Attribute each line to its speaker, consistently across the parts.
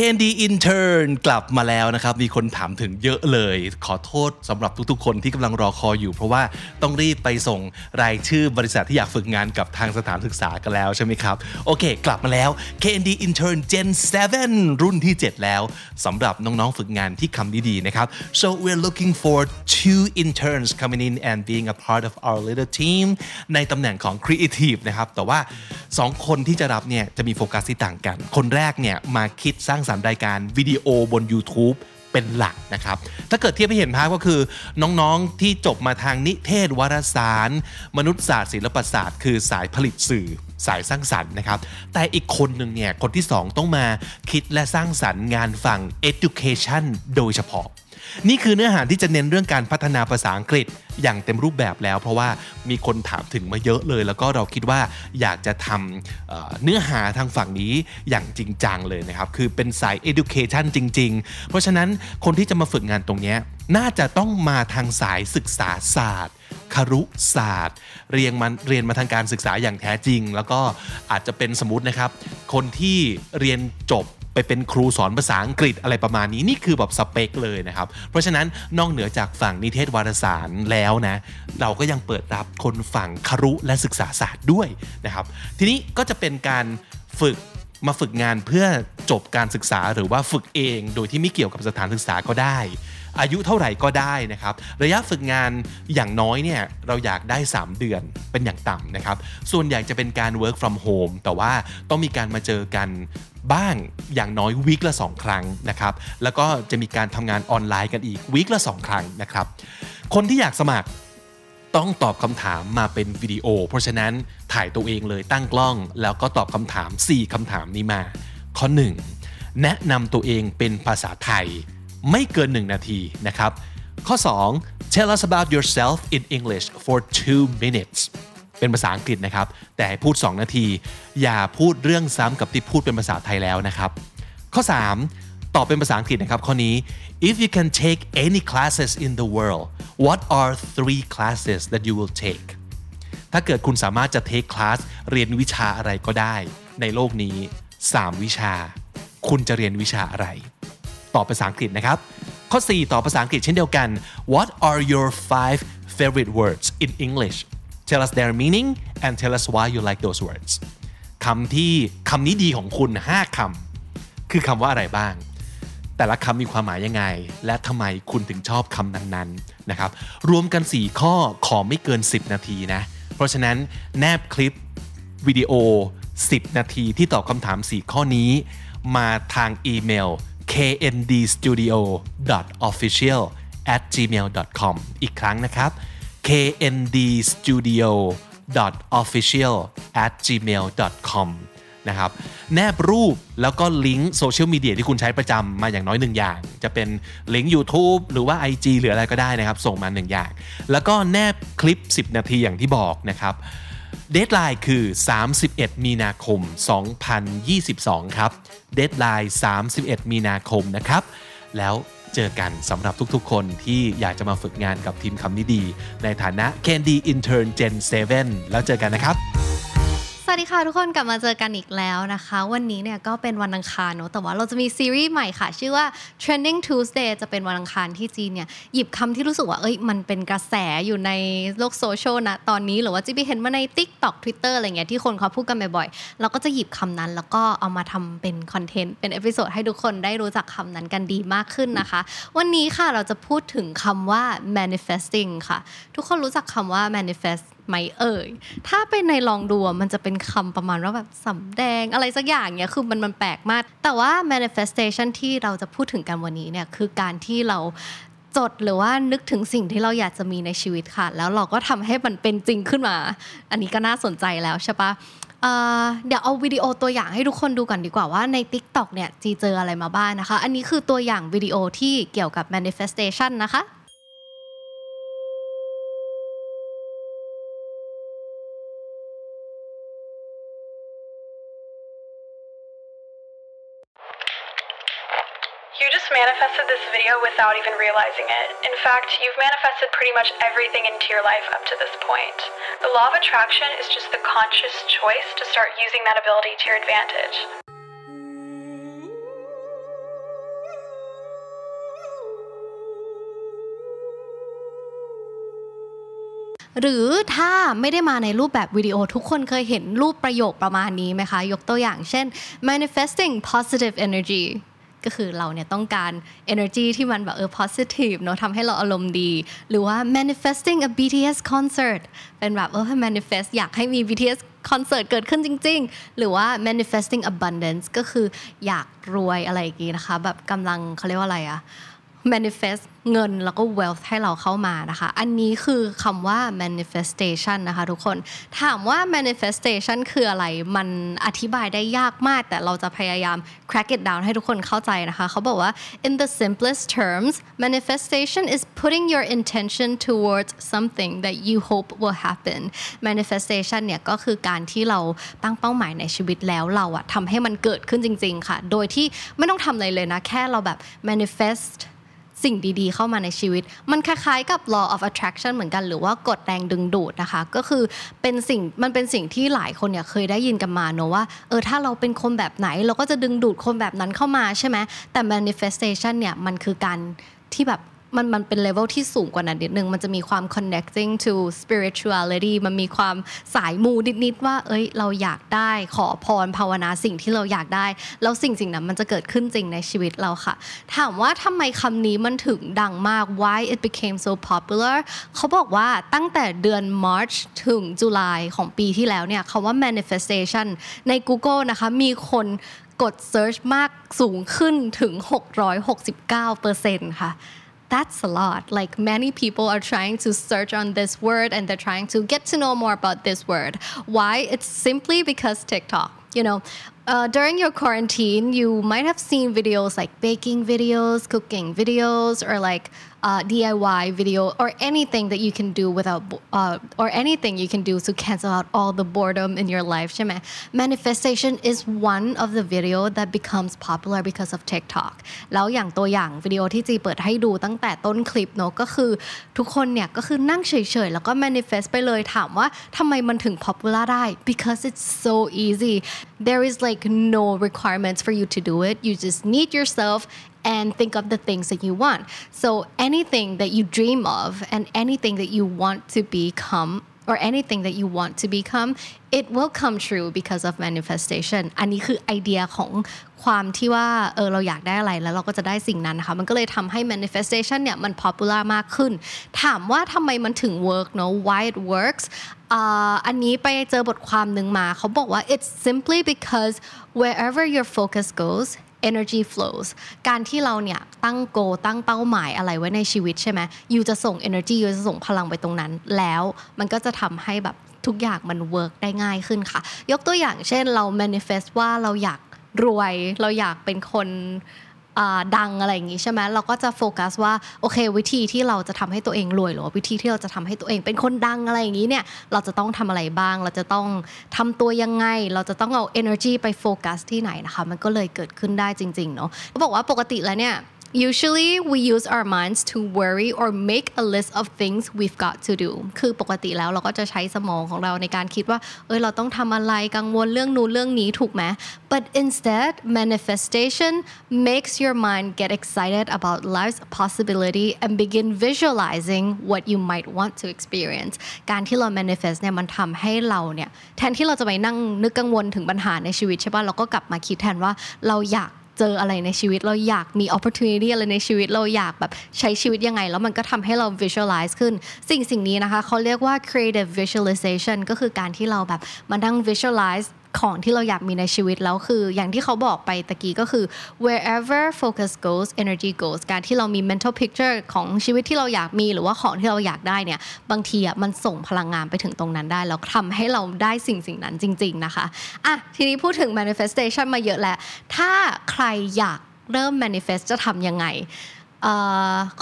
Speaker 1: Candy Intern กลับมาแล้วนะครับ มีคนถามถึงเยอะเลย ขอโทษสำหรับทุกๆ คนที่กำลังรอคอยอยู่ เพราะว่าต้องรีบไปส่งรายชื่อบริษัทที่อยากฝึกงานกับทางสถานศึกษากันแล้วใช่ไหมครับ โอเค กลับมาแล้ว Candy Intern Gen 7 รุ่นที่ 7 แล้วสำหรับน้องๆ ฝึกงานที่คำดีๆ นะครับ so we're looking for two interns coming in and being a part of our little team ในตำแหน่งของ Creative นะครับ แต่ว่า 2 คนที่จะรับเนี่ยจะมีโฟกัสที่ต่างกัน คนแรกเนี่ยมาคิดสร้างสารรายการวิดีโอบน YouTube เป็นหลักนะครับ ถ้าเกิดเทียบให้เห็นภาพก็คือน้องๆที่จบมาทางนิเทศวารสาร มนุษยศาสตร์ศิลปศาสตร์ คือสายผลิตสื่อสายสร้างสรรค์นะครับ แต่อีกคนหนึ่งเนี่ย คนที่ 2 ต้องมาคิดและสร้างสรรค์งานฝั่ง education โดยเฉพาะ นี่คือเนื้อหาที่จะเน้นเรื่องการพัฒนาภาษาอังกฤษอย่างเต็มรูปแบบแล้ว เพราะว่ามีคนถามถึงมาเยอะเลย แล้วก็เราคิดว่าอยากจะทำเเนื้อหาทางฝั่งนี้อย่างจริงจังเลยนะครับ คือเป็นสาย education จริง ๆ เพราะฉะนั้นคนที่จะมาฝึกงานตรงนี้น่าจะต้องมาทางสายศึกษาศาสตร์ครุศาสตร์ เรียนมันเรียนมาทางการศึกษาอย่างแท้จริง แล้วก็อาจจะเป็นสมมตินะครับ คนที่เรียนจบ ไปเป็นครูสอนภาษาอังกฤษอะไรประมาณนี้นี่คือแบบสเปคเลยนะครับ เพราะฉะนั้นนอกเหนือจากฝั่งนิเทศวารสารแล้วนะเราก็ยังเปิดรับคนฝั่งครุและศึกษาศาสตร์ด้วยนะครับ ทีนี้ก็จะเป็นการฝึกมาฝึกงานเพื่อจบการศึกษาหรือว่าฝึกเองโดยที่ไม่เกี่ยวกับสถานศึกษาก็ได้ อายุเท่าไหร่ก็ได้นะครับ ระยะฝึกงานอย่างน้อยเนี่ยเราอยากได้ 3 เดือนเป็นอย่างต่ำนะครับ ส่วนใหญ่จะเป็นการ work from home แต่ว่าต้องมีการมาเจอกัน บ้างอย่างน้อยวีคละ 2 ครั้งนะครับ แล้วก็จะมีการทำงานออนไลน์กันอีกวีคละ 2 ครั้งนะครับ คนที่อยากสมัครต้องตอบคำถามมาเป็นวิดีโอ เพราะฉะนั้นถ่ายตัวเองเลยตั้งกล้อง แล้วก็ตอบคำถาม 4คำถามนี้มา ข้อ 1 แนะนำตัวเองเป็นภาษาไทย ไม่เกิน 1 นาทีนะครับ ข้อ 2 tell us about yourself in English for 2 minutes เป็นภาษาอังกฤษนะครับ แต่ให้พูด 2 นาที อย่าพูดเรื่องซ้ำกับที่พูดเป็นภาษาไทยแล้วนะครับ ข้อ 3 ตอบเป็นภาษาอังกฤษนะครับข้อนี้ if you can take any classes in the world what are three classes that you will take ถ้าเกิดคุณสามารถจะเทคคลาสเรียนวิชาอะไรก็ได้ ในโลกนี้ 3 วิชา คุณจะเรียนวิชาอะไร ตอบภาษาอังกฤษนะครับ ข้อ 4 ตอบภาษาอังกฤษเช่นเดียวกัน What are your five favorite words in English Tell us their meaning and tell us why you like those words คำที่คำนี้ดีของคุณ 5คำคือคำว่าอะไรบ้าง แต่ละคำมีความหมายยังไง และทำไมคุณถึงชอบคำนั้นๆนะครับ รวมกัน 4 ข้อขอไม่เกิน 10 นาทีนะ เพราะฉะนั้นแนบคลิปวิดีโอ 10 นาทีที่ตอบคำถาม 4 ข้อนี้ มาทางอีเมล kndstudio.official at gmail.com อีกครั้งนะครับ kndstudio.official@gmail.com นะครับแนบรูปแล้วก็ลิงก์โซเชียลมีเดียที่คุณใช้ประจำมาอย่างน้อยหนึ่งอย่าง จะเป็นลิงก์ YouTube หรือว่า IG หรืออะไรก็ได้นะครับ ส่งมาหนึ่งอย่าง แล้วก็แนบคลิป 10 นาทีอย่างที่บอกนะครับ deadline คือ 31 มีนาคม 2022 ครับ deadline 31 มีนาคมนะครับ แล้ว เจอกันสำหรับทุกๆ คนที่อยากจะมาฝึกงานกับทีมคำนี้ดี ในฐานะ คำนี้ดี Intern Gen 7 แล้วเจอกันนะครับ
Speaker 2: สวัสดีค่ะทุกคนกลับมาเจอกันอีกแล้วนะคะ วันนี้เนี่ยก็เป็นวันอังคารเนอะแต่ว่าเราจะมีซีรีส์ใหม่ค่ะ ชื่อว่า Trending Tuesday จะเป็นวันอังคารที่จีเนี่ยหยิบคำที่รู้สึกว่าเอ้ยมันเป็นกระแสอยู่ในโลกโซเชียลนะตอนนี้หรือว่าจีไปเห็นมาใน TikTok Twitter อะไรเงี้ยที่คนเขาพูดกันบ่อยๆเราก็จะหยิบคำนั้น แล้วก็เอามาทำเป็น content เป็น episode ให้ทุกคนได้รู้จักคำนั้นกันดีมากขึ้นนะคะ วันนี้ค่ะเราจะพูดถึงคำว่า manifesting ค่ะ ทุกคนรู้จักคำว่า manifest ไหมเอ่ย ถ้าเป็นในลองดูมันจะเป็นคำประมาณว่าแบบสำแดงอะไรสักอย่างเนี่ยคือมันมันแปลกมาก แต่ว่า manifestation ที่เราจะพูดถึงกันวันนี้เนี่ยคือการที่เราจดหรือว่านึกถึงสิ่งที่เราอยากจะมีในชีวิตค่ะ แล้วเราก็ทำให้มันเป็นจริงขึ้นมา อันนี้ก็น่าสนใจแล้วใช่ปะเอ่อเดี๋ยวเอาวิดีโอตัวอย่างให้ทุกคนดูกันดีกว่าว่าใน TikTok เนี่ยจีเจออะไรมาบ้างนะคะ อันนี้คือตัวอย่างวิดีโอที่เกี่ยวกับ manifestation นะคะ
Speaker 3: video without even realizing it. In fact, you've manifested pretty much everything into your life up to this point. The law of attraction is just the conscious choice to start using that ability to your advantage.
Speaker 2: หรือถ้าไม่ได้มาในรูปแบบวิดีโอทุกคนเคยเห็นรูปประโยคประมาณนี้ไหมคะ ยกตัวอย่างเช่น manifesting positive energy ก็คือเราเนี่ยต้องการ energy ที่มันแบบเออ positive เนาะทำให้เราอารมณ์ดี หรือว่า manifesting a BTS concert เป็นแบบเออ manifest อยากให้มี BTS คอนเสิร์ตเกิดขึ้นจริง ๆ หรือว่า manifesting abundance ก็คืออยากรวยอะไรอย่างงี้นะคะ แบบกำลังเขาเรียกว่าอะไรอะ manifest เงินแล้วก็ wealth ให้เราเข้ามานะคะ อันนี้คือคำว่า manifestation นะคะทุกคน ถามว่า manifestation คืออะไร มันอธิบายได้ยากมาก แต่เราจะพยายาม crack it down ให้ทุกคนเข้าใจนะคะ เขาบอกว่า in the simplest terms manifestation is putting your intention towards something that you hope will happen manifestation เนี่ยก็คือการที่เราตั้งเป้าหมายในชีวิตแล้วเราอะทำให้มันเกิดขึ้นจริง ๆ ค่ะ โดยที่ไม่ต้องทำอะไรเลยนะ แค่เราแบบ manifest สิ่งดีๆ เข้ามาในชีวิต มันคล้ายๆกับ law of attraction เหมือนกันหรือว่ากฎแรงดึงดูดนะคะ ก็คือเป็นสิ่งมันเป็นสิ่งที่หลายคนเนี่ยเคยได้ยินกันมาเนอะว่าเออถ้าเราเป็นคนแบบไหน เราก็จะดึงดูดคนแบบนั้นเข้ามาใช่ไหมแต่ manifestation เนี่ยมันคือการที่แบบ มันมันเป็นเลเวลที่สูงกว่านั้นนิดนึง มันจะมีความ connecting to spirituality มันมีความสายมูนิดๆว่า เอ้ย เราอยากได้ขอพรภาวนาสิ่งที่เราอยากได้ แล้วสิ่งสิ่งนั้นมันจะเกิดขึ้นจริงในชีวิตเราค่ะ ถามว่าทำไมคำนี้มันถึงดังมาก why it became so popular เขาบอกว่าตั้งแต่เดือน March ถึงจุลายของปีที่แล้วเนี่ยคำว่า manifestation ใน Google นะคะมีคนกด search มากสูงขึ้นถึง 669%ค่ะ That's a lot. Like many people are trying to search on this word and they're trying to get to know more about this word. Why? It's simply because TikTok. You know, uh, during your quarantine, you might have seen videos like baking videos, cooking videos, or like uh, DIY video, or anything that you can do without, uh, or anything you can do to cancel out all the boredom in your life. ใช่ไหม Manifestation is one of the video that becomes popular because of TikTok แล้วอย่างตัวอย่างวิดีโอที่จีเปิดให้ดูตั้งแต่ต้นคลิปเนอะก็คือทุกคนเนี่ยก็คือนั่งเฉยๆ แล้วก็ manifest ไปเลยถามว่าทำไมมันถึง popular ได้ because it's so easy there is like no requirements for you to do it you just need yourself and think of the things that you want so anything that you dream of and anything that you want to become or anything that you want to become it will come true because of manifestation อันนี้คือไอเดียของความที่ว่าเออเราอยากได้อะไรแล้วเราก็จะได้สิ่งนั้นนะคะมันก็เลยทำให้ manifestation เนี่ยมัน popular มากขึ้น ถามว่าทำไมมันถึง work เนอะ why it works อันนี้ไปเจอบทความหนึ่งมาเขาบอกว่า it's simply because wherever your focus goes energy flows การที่เราเนี่ยตั้งโกตั้งเป้าหมายอะไรไว้ในชีวิตใช่ไหมยูจะส่ง energy ยูจะส่งพลังไปตรงนั้น แล้วมันก็จะทำให้แบบทุกอย่างมัน work ได้ง่ายขึ้นค่ะ ยกตัวอย่างเช่นเรา manifest ว่าเราอยากรวย เราอยากเป็นคน ดังอะไรอย่างนี้ใช่ไหมเราก็จะโฟกัสว่าโอเค วิธีที่เราจะทำให้ตัวเองรวยหรือว่าวิธีที่เราจะทำให้ตัวเองเป็นคนดังอะไรอย่างนี้เนี่ยเราจะต้องทำอะไรบ้าง เราจะต้องทำตัวยังไง เราจะต้องเอา energy ไปโฟกัสที่ไหนนะคะ มันก็เลยเกิดขึ้นได้จริงๆเนาะเขาบอกว่าปกติแล้วเนี่ย Usually we use our minds to worry or make a list of things we've got to do คือปกติแล้วเราก็จะใช้สมองของเราในการคิดว่า เอ้ยเราต้องทำอะไรกังวลเรื่องนู้นเรื่องนี้ถูกไหม but instead manifestation makes your mind get excited about life's possibility and begin visualizing what you might want to experience การที่เรา manifest เนี่ยมันทำให้เราเนี่ยแทนที่เราจะไปนั่งนึกกังวลถึงปัญหาในชีวิตใช่ป่ะเราก็กลับมาคิดแทนว่าเราอยาก เจออะไรในชีวิต เราอยากมี opportunity อะไรในชีวิต เราอยากแบบใช้ชีวิตยังไง แล้วมันก็ทำให้เรา visualize ขึ้น สิ่งสิ่งนี้นะคะเขาเรียกว่า creative visualization ก็คือการที่เราแบบมานั่ง visualize ของที่เราอยากมีในชีวิตแล้วคือ อย่างที่เขาบอกไปตะกี้ก็คือ wherever focus goes energy goes การที่เรามี mental picture ของชีวิตที่เราอยากมีหรือว่าของที่เราอยากได้เนี่ย บางทีอะมันส่งพลังงานไปถึงตรงนั้นได้ แล้วทำให้เราได้สิ่งสิ่งนั้นจริง ๆนะคะอะทีนี้พูดถึง manifestation มาเยอะแล้ว ถ้าใครอยากเริ่ม manifest จะทำยังไง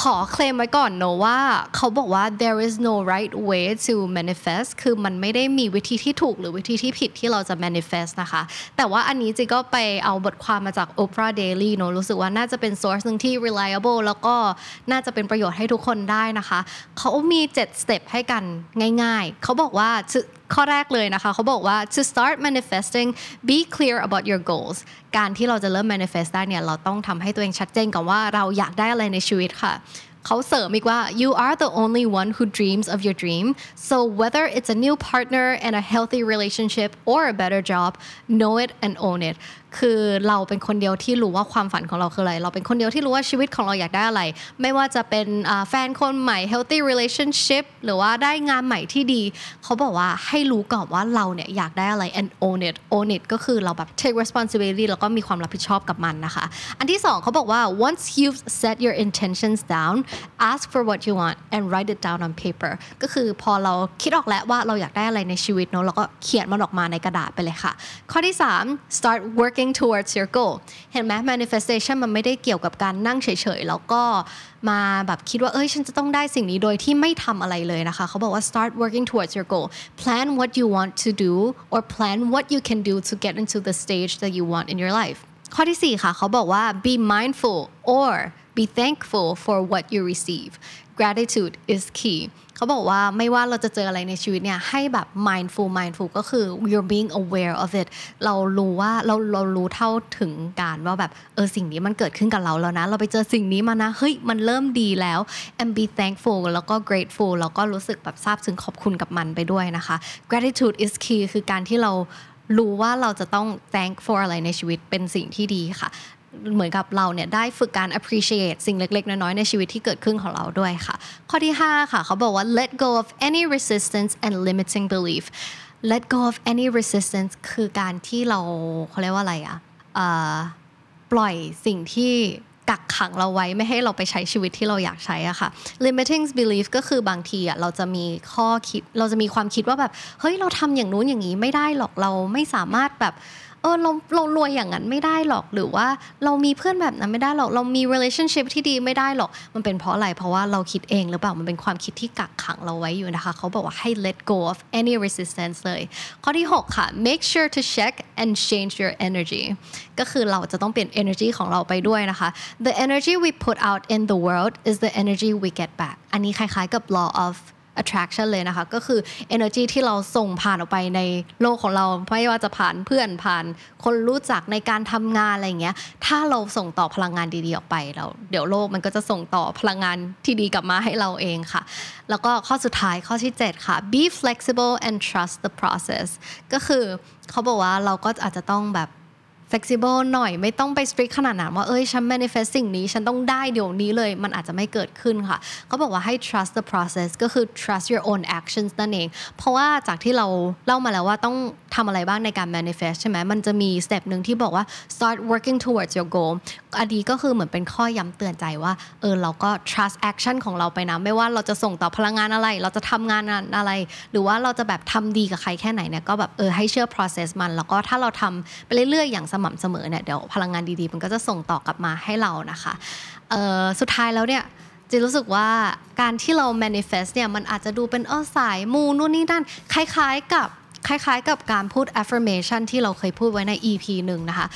Speaker 2: ขอเคลมไว้ก่อนเนอะว่า เขาบอกว่า there is no right way to manifest คือมันไม่ได้มีวิธีที่ถูกหรือวิธีที่ผิดที่เราจะ manifest นะคะ แต่ว่าอันนี้จิก็ไปเอาบทความมาจาก Oprah Daily เนอะรู้สึกว่าน่าจะเป็น source หนึ่งที่ reliable แล้วก็น่าจะเป็นประโยชน์ให้ทุกคนได้นะคะ เขามี 7 step ให้กันง่ายๆ เขาบอกว่า ข้อแรกเลยนะคะเขาบอกว่า to start manifesting be clear about your goals การที่เราจะเริ่ม manifest ได้เนี่ยเราต้องทำให้ตัวเองชัดเจนก่อนว่าเราอยากได้อะไรในชีวิตค่ะเขาเสริมอีกว่า you are the only one who dreams of your dream so whether it's a new partner and a healthy relationship or a better job know it and own it คือเราเป็นคนเดียวที่รู้ว่าความฝันของเราคืออะไร เราเป็นคนเดียวที่รู้ว่าชีวิตของเราอยากได้อะไร ไม่ว่าจะเป็นแฟนคนใหม่ healthy relationship หรือว่าได้งานใหม่ที่ดี เขาบอกว่าให้รู้ก่อนว่าเราเนี่ยอยากได้อะไร and own it own it ก็คือเราแบบ take responsibility แล้วก็มีความรับผิดชอบกับมันนะคะ อันที่สองเขาบอกว่า once you've set your intentions down ask for what you want and write it down on paper ก็คือพอเราคิดออกแล้วว่าเราอยากได้อะไรในชีวิตเนอะเราก็เขียนมันออกมาในกระดาษไปเลยค่ะ ข้อที่สาม start working towards your goal เห็นไหม manifestation มันไม่ได้เกี่ยวกับการนั่งเฉยๆ แล้วก็มาแบบคิดว่าเอ้ยฉันจะต้องได้สิ่งนี้โดยที่ไม่ทำอะไรเลยนะคะเขาบอกว่า start working towards your goal plan what you want to do or plan what you can do to get into the stage that you want in your life ข้อที่ 4 ค่ะ เขาบอกว่า be mindful or be thankful for what you receive gratitude is key เขาบอกว่าไม่ว่าเราจะเจออะไรในชีวิตเนี่ยให้แบบ mindful mindful ก็คือ you're being aware of it เรารู้ว่าเราเรารู้เท่าถึงการว่าแบบเออสิ่งนี้มันเกิดขึ้นกับเราแล้วนะ เราไปเจอสิ่งนี้มานะ เฮ้ย มันเริ่มดีแล้ว and be thankful แล้วก็ grateful แล้วก็รู้สึกแบบซาบซึ้งขอบคุณกับมันไปด้วยนะคะ gratitude is key คือการที่เรารู้ว่าเราจะต้อง thank for อะไรในชีวิตเป็นสิ่งที่ดีค่ะ เหมือนกับเราเนี่ยได้ฝึกการ appreciate สิ่งเล็ก ๆ น้อย ๆ ในชีวิตที่เกิดขึ้นของเราด้วยค่ะ ข้อที่ 5 ค่ะ เขาบอกว่า let go of any resistance and limiting belief let go of any resistance คือการที่เราเขาเรียกว่าอะไรอะปล่อยสิ่งที่กักขังเราไว้ไม่ให้เราไปใช้ชีวิตที่เราอยากใช้อะค่ะ limiting belief ก็คือบางทีอะเราจะมีข้อคิดเราจะมีความคิดว่าแบบ เฮ้ยเราทำอย่างนู้นอย่างนี้ไม่ได้หรอกเราไม่สามารถแบบ เออเราเรารวยอย่างนั้นไม่ได้หรอกหรือว่าเรามีเพื่อนแบบนั้นไม่ได้หรอก เรามี relationship ที่ดีไม่ได้หรอก มันเป็นเพราะอะไรเพราะว่าเราคิดเองหรือเปล่ามันเป็นความคิดที่กักขังเราไว้อยู่นะคะเขาบอกว่าให้ let go of any resistance เลยข้อที่ 6 ค่ะ make sure to check and change your energy ก็คือเราจะต้องเปลี่ยน energy ของเราไปด้วยนะคะ the energy we put out in the world is the energy we get back อันนี้คล้ายๆกับ law of attraction เลยนะคะ ก็คือ energy ที่เราส่งผ่านออกไปในโลกของเราไม่ว่าจะผ่านเพื่อนผ่านคนรู้จักในการทำงานอะไรอย่างเงี้ย ถ้าเราส่งต่อพลังงานดีๆออกไปแล้วเดี๋ยวโลกมันก็จะส่งต่อพลังงานที่ดีกลับมาให้เราเองค่ะ แล้วก็ข้อสุดท้ายข้อที่ 7 ค่ะ be flexible and trust the process ก็คือเขาบอกว่าเราก็อาจจะต้องแบบ flexible หน่อยไม่ต้องไป strict ขนาดนั้นว่าเอ้ยฉัน manifest สิ่งนี้ ฉันต้องได้เดี๋ยวนี้เลย มันอาจจะไม่เกิดขึ้นค่ะเขาบอกว่าให้ trust the process ก็คือ trust your own actions นั่นเอง เพราะว่าจากที่เราเล่ามาแล้วว่าต้องทำอะไรบ้างในการ manifest ใช่ไหมมันจะมี step หนึ่งที่บอกว่า start working towards your goal อันนี้ก็คือเหมือนเป็นข้อย้ำเตือนใจว่าเออเราก็ trust action ของเราไปนะ ไม่ว่าเราจะส่งต่อพลังงานอะไร เราจะทำงานอะไร หรือว่าเราจะแบบทำดีกับใครแค่ไหนเนี่ยก็แบบเออให้เชื่อ process มัน แล้วก็ถ้าเราทำไปเรื่อยๆอย่างสมำเสมอเนี่ยเดี๋ยวพลังงานดีๆ มันก็จะส่งต่อกลับมาให้เรานะคะสุดท้ายแล้วเนี่ยจะรู้สึกว่าการที่เรา manifest เนี่ยมันอาจจะดูเป็นเออสายมูนู่นนี่นั่นคล้ายๆกับคล้ายๆ กับการพูด affirmation ที่เราเคยพูดไว้ใน EP หนึ่งนะคะ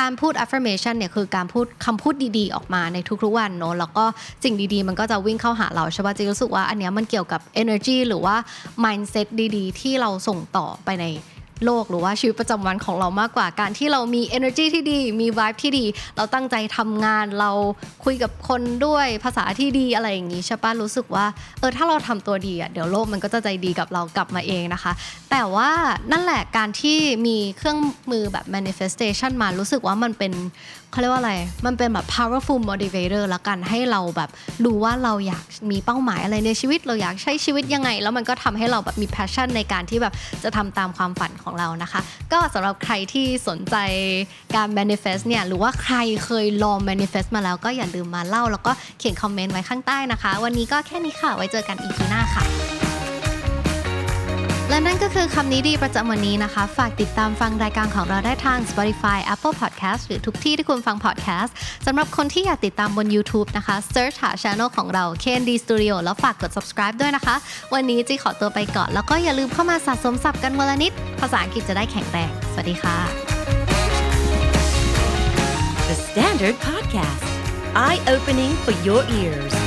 Speaker 2: การพูด affirmation เนี่ยคือการพูดคำพูดดีๆ ออกมาในทุกๆวันเนอะแล้วก็สิ่งดีๆ มันก็จะวิ่งเข้าหาเราใช่ป่ะจีรู้สึกว่าอันเนี้ยมันเกี่ยวกับ energy หรือว่า mindset ดีๆ ที่เราส่งต่อไปใน โลกหรือว่าชีวิตประจำวันของเรามากกว่าการที่เรามี energy ที่ดี มี vibe ที่ดี เราตั้งใจทำงานเราคุยกับคนด้วยภาษาที่ดีอะไรอย่างนี้ใช่ป่ะรู้สึกว่าเออถ้าเราทำตัวดีอะเดี๋ยวโลกมันก็จะใจดีกับเรากลับมาเองนะคะ แต่ว่านั่นแหละการที่มีเครื่องมือแบบ manifestation มารู้สึกว่ามันเป็นเขาเรียกว่าอะไร มันเป็นแบบ powerful motivator ละกันให้เราแบบรู้ว่าเราอยากมีเป้าหมายอะไรในชีวิต เราอยากใช้ชีวิตยังไง แล้วมันก็ทำให้เราแบบมี passion ในการที่แบบจะทำตามความฝันของเรานะคะ ก็สำหรับใครที่สนใจการ manifest เนี่ยหรือว่าใครเคยลอง manifest มาแล้วก็อย่าลืมมาเล่า แล้วก็เขียนคอมเมนต์ไว้ข้างใต้นะคะ วันนี้ก็แค่นี้ค่ะ ไว้เจอกันอีพีหน้าค่ะ และนั่นก็คือคำนี้ดีประจำวันนี้นะคะ ฝากติดตามฟังรายการของเราได้ทาง Spotify Apple Podcast หรือทุกที่ที่คุณฟัง podcast สำหรับคนที่อยากติดตามบน YouTube นะคะ search หา channel ของเรา KND Studio แล้วฝากกด subscribe ด้วยนะคะ วันนี้จีขอตัวไปก่อน แล้วก็อย่าลืมเข้ามาสะสมศัพท์กันวันละนิด ภาษาอังกฤษจะได้แข็งแรง สวัสดีค่ะ
Speaker 4: The Standard Podcast, eye opening for your ears.